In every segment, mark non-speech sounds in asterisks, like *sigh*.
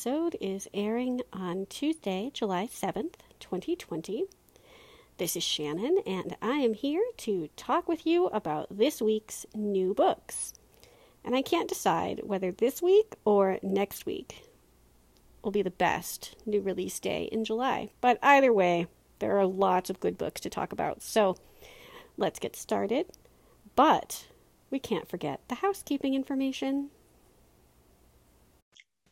Episode is airing on Tuesday, July 7th, 2020. This is Shannon, and I am here to talk with you about this week's new books. And I can't decide whether this week or next week will be the best new release day in July. But either way, there are lots of good books to talk about. So let's get started. But we can't forget the housekeeping information.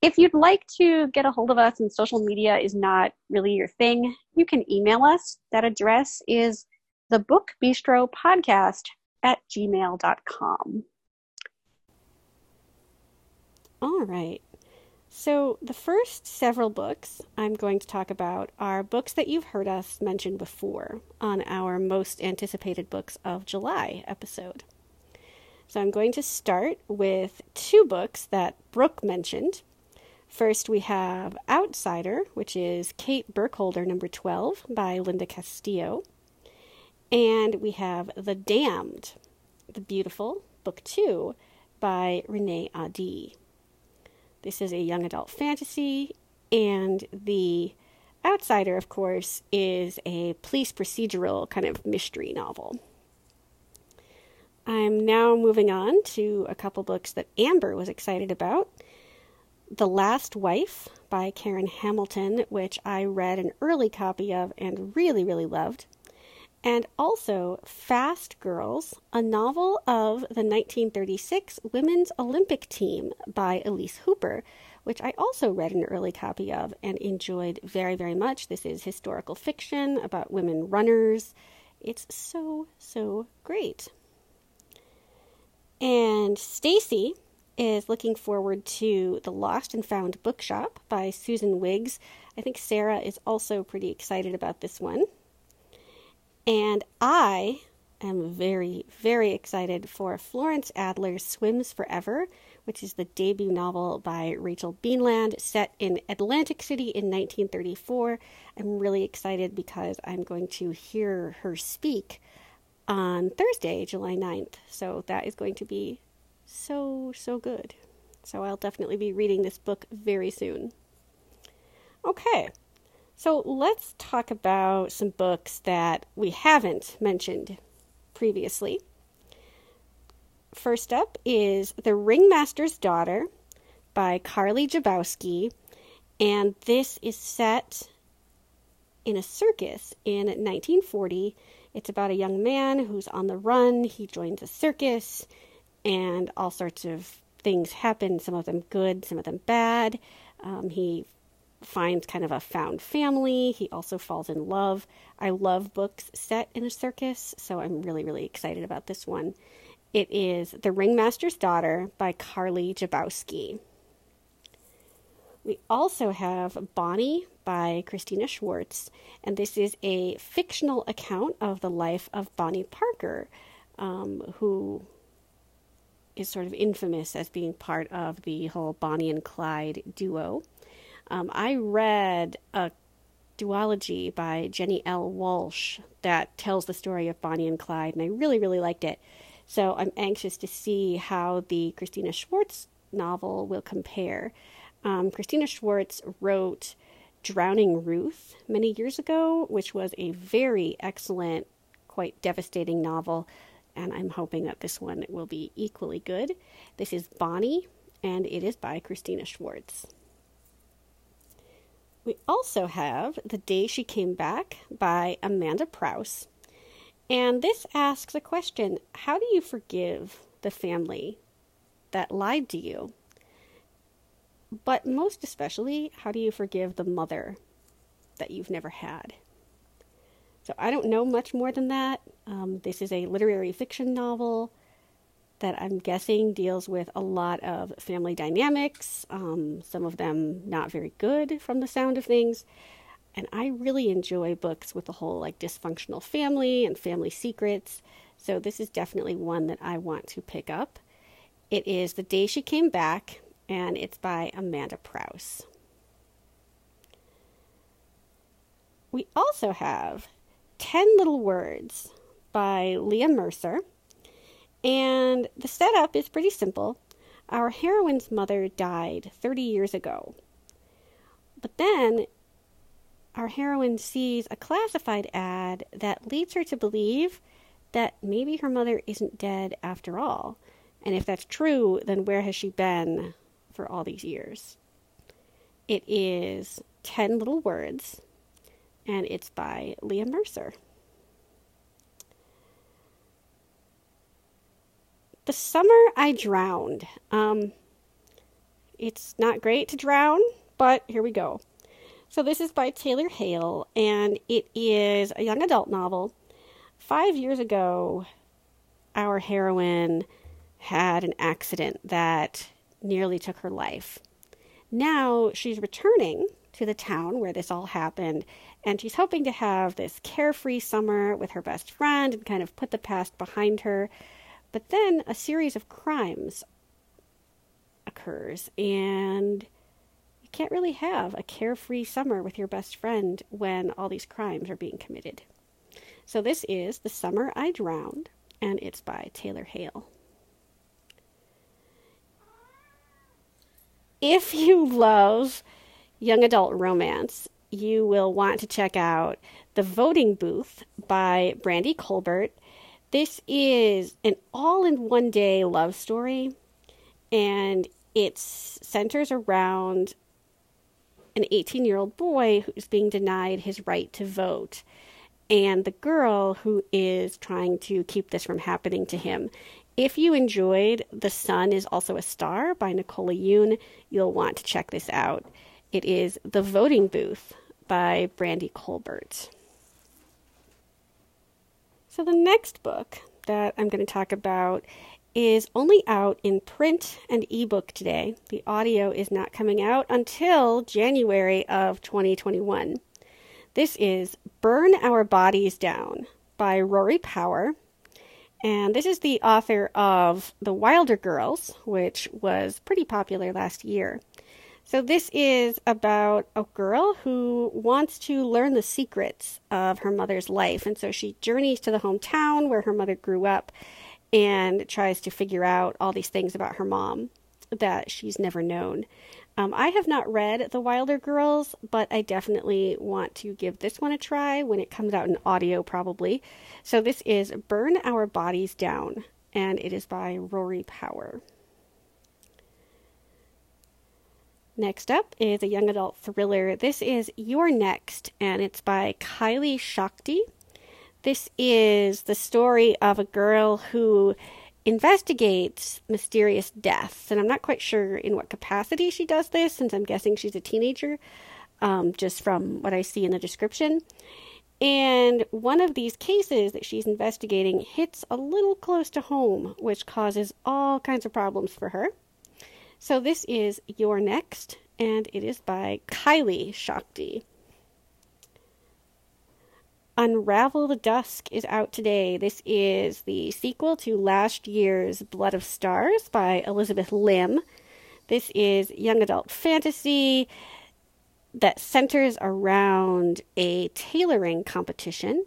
If you'd like to get a hold of us and social media is not really your thing, you can email us. That address is the book bistro podcast at gmail.com. All right. So, the first several books I'm going to talk about are books that you've heard us mention before on our most anticipated books of July episode. So, I'm going to start with two books that Brooke mentioned First, we have Outsider, which is Kate Burkholder, number 12, by Linda Castillo. And we have The Damned, The Beautiful, book 2, by Renee Ahdieh. This is a young adult fantasy, and the Outsider, of course, is a police procedural kind of mystery novel. I'm now moving on to a couple books that Amber was excited about. The Last Wife by Karen Hamilton, which I read an early copy of and really, really loved. And also Fast Girls, a novel of the 1936 Women's Olympic Team by Elise Hooper, which I also read an early copy of and enjoyed very, very much. This is historical fiction about women runners. It's so, so great. And Stacy is looking forward to The Lost and Found Bookshop by Susan Wiggs. I think Sarah is also pretty excited about this one. And I am very, very excited for Florence Adler's Swims Forever, which is the debut novel by Rachel Beanland set in Atlantic City in 1934. I'm really excited because I'm going to hear her speak on Thursday, July 9th. So that is going to be so, so good. So I'll definitely be reading this book very soon. Okay, so let's talk about some books that we haven't mentioned previously. First up is The Ringmaster's Daughter by Carly Schabowski, and this is set in a circus in 1940. It's about a young man who's on the run. He joins a circus and all sorts of things happen, some of them good, some of them bad. Um, he finds kind of a found family. He also falls in love. I love books set in a circus, so I'm really, really excited about this one. It is The Ringmaster's Daughter by Carly Schabowski. We also have Bonnie by Christina Schwarz, and this is a fictional account of the life of Bonnie Parker, um, who is sort of infamous as being part of the whole Bonnie and Clyde duo. Um, I read a duology by Jenni L. Walsh that tells the story of Bonnie and Clyde, and I really, really liked it. So I'm anxious to see how the Christina Schwarz novel will compare. Um, Christina Schwarz wrote Drowning Ruth many years ago, which was a very excellent, quite devastating novel and I'm hoping that this one will be equally good. This is Bonnie, and it is by Christina Schwarz. We also have The Day She Came Back by Amanda Prowse. And this asks a question How do you forgive the family that lied to you? But most especially, how do you forgive the mother that you've never had? So I don't know much more than that. Um, this is a literary fiction novel that I'm guessing deals with a lot of family dynamics, um, some of them not very good from the sound of things. And I really enjoy books with the whole like dysfunctional family and family secrets. So this is definitely one that I want to pick up. It is The Day She Came Back, and it's by Amanda Prowse. We also have 10 Little Words by Leah Mercer. And the setup is pretty simple. Our heroine's mother died 30 years ago. But then our heroine sees a classified ad that leads her to believe that maybe her mother isn't dead after all. And if that's true, then where has she been for all these years? It is 10 Little Words, and it's by Leah Mercer. The Summer I Drowned. Um, it's not great to drown, but here we go. So, this is by Taylor Hale, and it is a young adult novel. Five years ago, our heroine had an accident that nearly took her life. Now she's returning to the town where this all happened, and she's hoping to have this carefree summer with her best friend and kind of put the past behind her. But then a series of crimes occurs, and you can't really have a carefree summer with your best friend when all these crimes are being committed. So, this is The Summer I Drowned, and it's by Taylor Hale. If you love young adult romance, you will want to check out The Voting Booth by Brandy Colbert this is an all in one day love story, and it centers around an 18 year old boy who's being denied his right to vote, and the girl who is trying to keep this from happening to him. If you enjoyed The Sun is Also a Star by Nicola Yoon, you'll want to check this out. It is The Voting Booth by Brandy Colbert. So, the next book that I'm going to talk about is only out in print and ebook today. The audio is not coming out until January of 2021. This is Burn Our Bodies Down by Rory Power. And this is the author of The Wilder Girls, which was pretty popular last year. So, this is about a girl who wants to learn the secrets of her mother's life. And so she journeys to the hometown where her mother grew up and tries to figure out all these things about her mom that she's never known. Um, I have not read The Wilder Girls, but I definitely want to give this one a try when it comes out in audio, probably. So, this is Burn Our Bodies Down, and it is by Rory Power. Next up is a young adult thriller. This is You're Next, and it's by Kylie Schachte. This is the story of a girl who investigates mysterious deaths, and I'm not quite sure in what capacity she does this, since I'm guessing she's a teenager, um, just from what I see in the description. And one of these cases that she's investigating hits a little close to home, which causes all kinds of problems for her. So this is You're Next, and it is by Kylie Schachte. Unravel the Dusk is out today. This is the sequel to last year's Blood of Stars by Elizabeth Lim. This is young adult fantasy that centers around a tailoring competition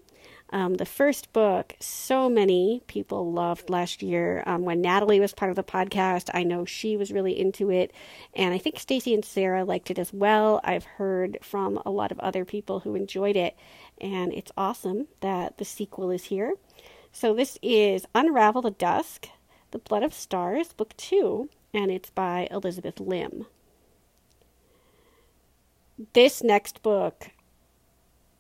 um, the first book, so many people loved last year. Um, when Natalie was part of the podcast, I know she was really into it, and I think Stacy and Sarah liked it as well. I've heard from a lot of other people who enjoyed it, and it's awesome that the sequel is here. So this is Unravel the Dusk, The Blood of Stars, Book Two, and it's by Elizabeth Lim. this next book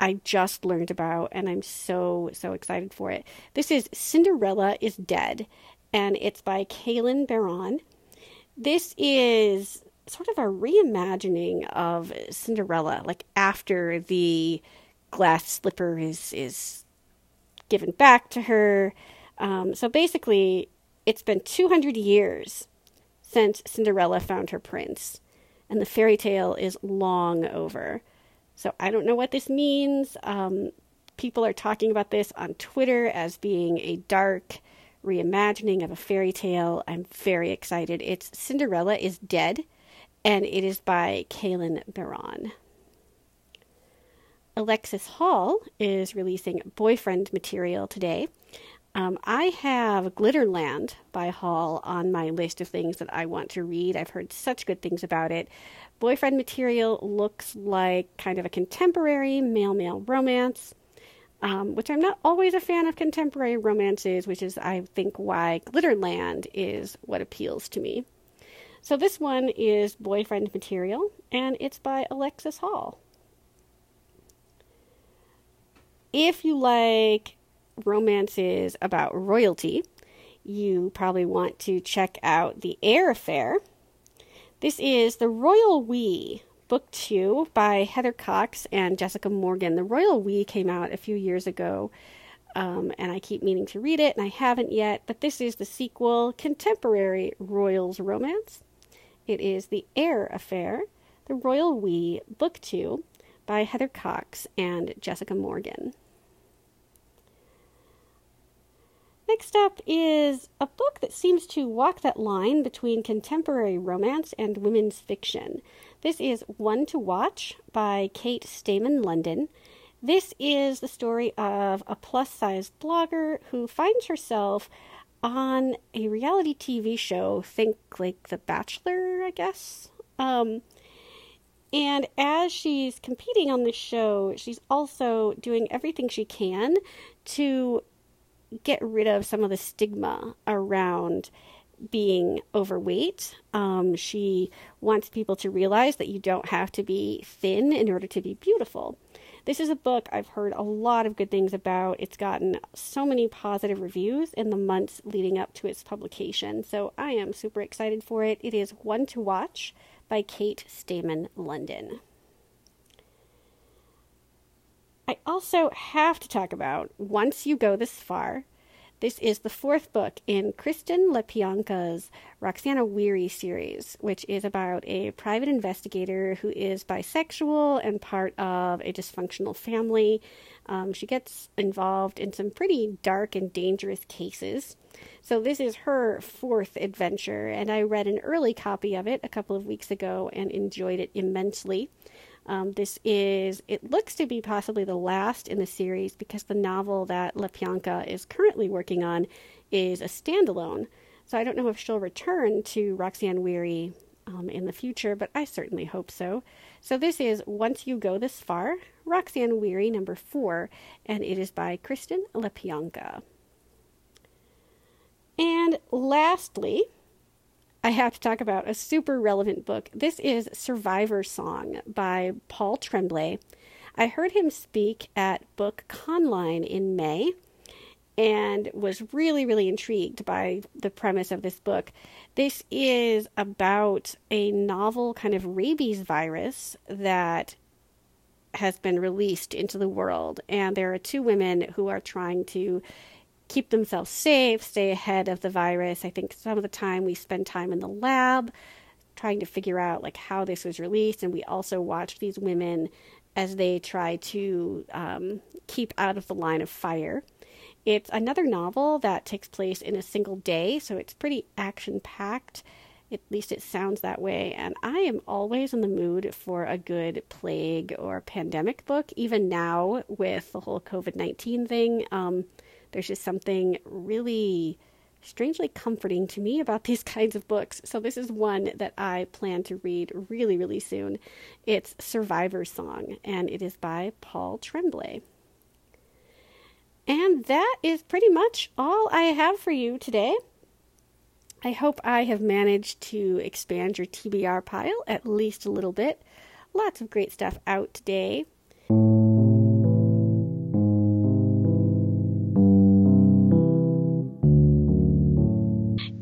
I just learned about, and I'm so, so excited for it. This is Cinderella is Dead, and it's by Kalynn Bayron. This is sort of a reimagining of Cinderella, like after the glass slipper is is given back to her. Um, so basically, it's been 200 years since Cinderella found her prince, and the fairy tale is long over. So I don't know what this means. Um, people are talking about this on Twitter as being a dark reimagining of a fairy tale. I'm very excited. It's Cinderella is Dead, and it is by Kalynn Bayron. Alexis Hall is releasing boyfriend material today. Um, I have Glitterland by Hall on my list of things that I want to read. I've heard such good things about it. Boyfriend material looks like kind of a contemporary male male romance, um, which I'm not always a fan of contemporary romances, which is, I think, why Glitterland is what appeals to me. So this one is boyfriend material, and it's by Alexis Hall. If you like romances about royalty, you probably want to check out The Heir Affair. This is The Royal We, Book 2 by Heather Cocks and Jessica Morgan. The Royal We came out a few years ago, um, and I keep meaning to read it, and I haven't yet, but this is the sequel, Contemporary Royals Romance. It is The Heir Affair, The Royal We, Book 2 by Heather Cocks and Jessica Morgan. Next up is a book that seems to walk that line between contemporary romance and women's fiction. This is One to Watch by Kate Stayman London. This is the story of a plus sized blogger who finds herself on a reality TV show, think like The Bachelor, I guess. Um, and as she's competing on this show, she's also doing everything she can to get rid of some of the stigma around being overweight. Um, she wants people to realize that you don't have to be thin in order to be beautiful. This is a book I've heard a lot of good things about. It's gotten so many positive reviews in the months leading up to its publication, so I am super excited for it. It is One to Watch by Kate Stayman London. I also have to talk about Once You Go This Far. This is the fourth book in Kristen Lepionka's Roxane Weary series, which is about a private investigator who is bisexual and part of a dysfunctional family. Um, she gets involved in some pretty dark and dangerous cases. So, this is her fourth adventure, and I read an early copy of it a couple of weeks ago and enjoyed it immensely. Um, this is, it looks to be possibly the last in the series because the novel that Lepionka is currently working on is a standalone. So I don't know if she'll return to Roxane Weary um, in the future, but I certainly hope so. So this is Once You Go This Far, Roxane Weary, number four, and it is by Kristen Lepionka. And lastly, I have to talk about a super relevant book. This is Survivor Song by Paul Tremblay. I heard him speak at Book Conline in May and was really, really intrigued by the premise of this book. This is about a novel kind of rabies virus that has been released into the world, and there are two women who are trying to keep themselves safe, stay ahead of the virus. I think some of the time we spend time in the lab trying to figure out like how this was released, and we also watch these women as they try to um, keep out of the line of fire. It's another novel that takes place in a single day, so it's pretty action packed. At least it sounds that way. And I am always in the mood for a good plague or pandemic book, even now with the whole COVID 19 thing. Um, there's just something really strangely comforting to me about *laughs* these kinds of books. So, this is one that I plan to read really, really soon. It's Survivor Song, and it is by Paul Tremblay. And that is pretty much all I have for you today. I hope I have managed to expand your TBR pile at least a little bit. lots of great stuff out today.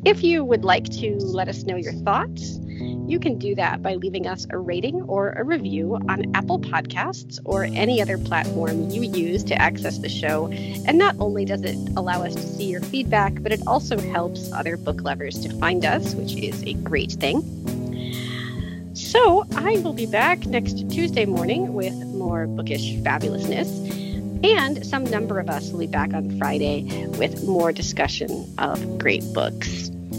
If you would like to let us know your thoughts, you can do that by leaving us a rating or a review on Apple Podcasts or any other platform you use to access the show. And not only does it allow us to see your feedback, but it also helps other book lovers to find us, which is a great thing. So I will be back next Tuesday morning with more bookish fabulousness. And some number of us will be back on Friday with more discussion of great books.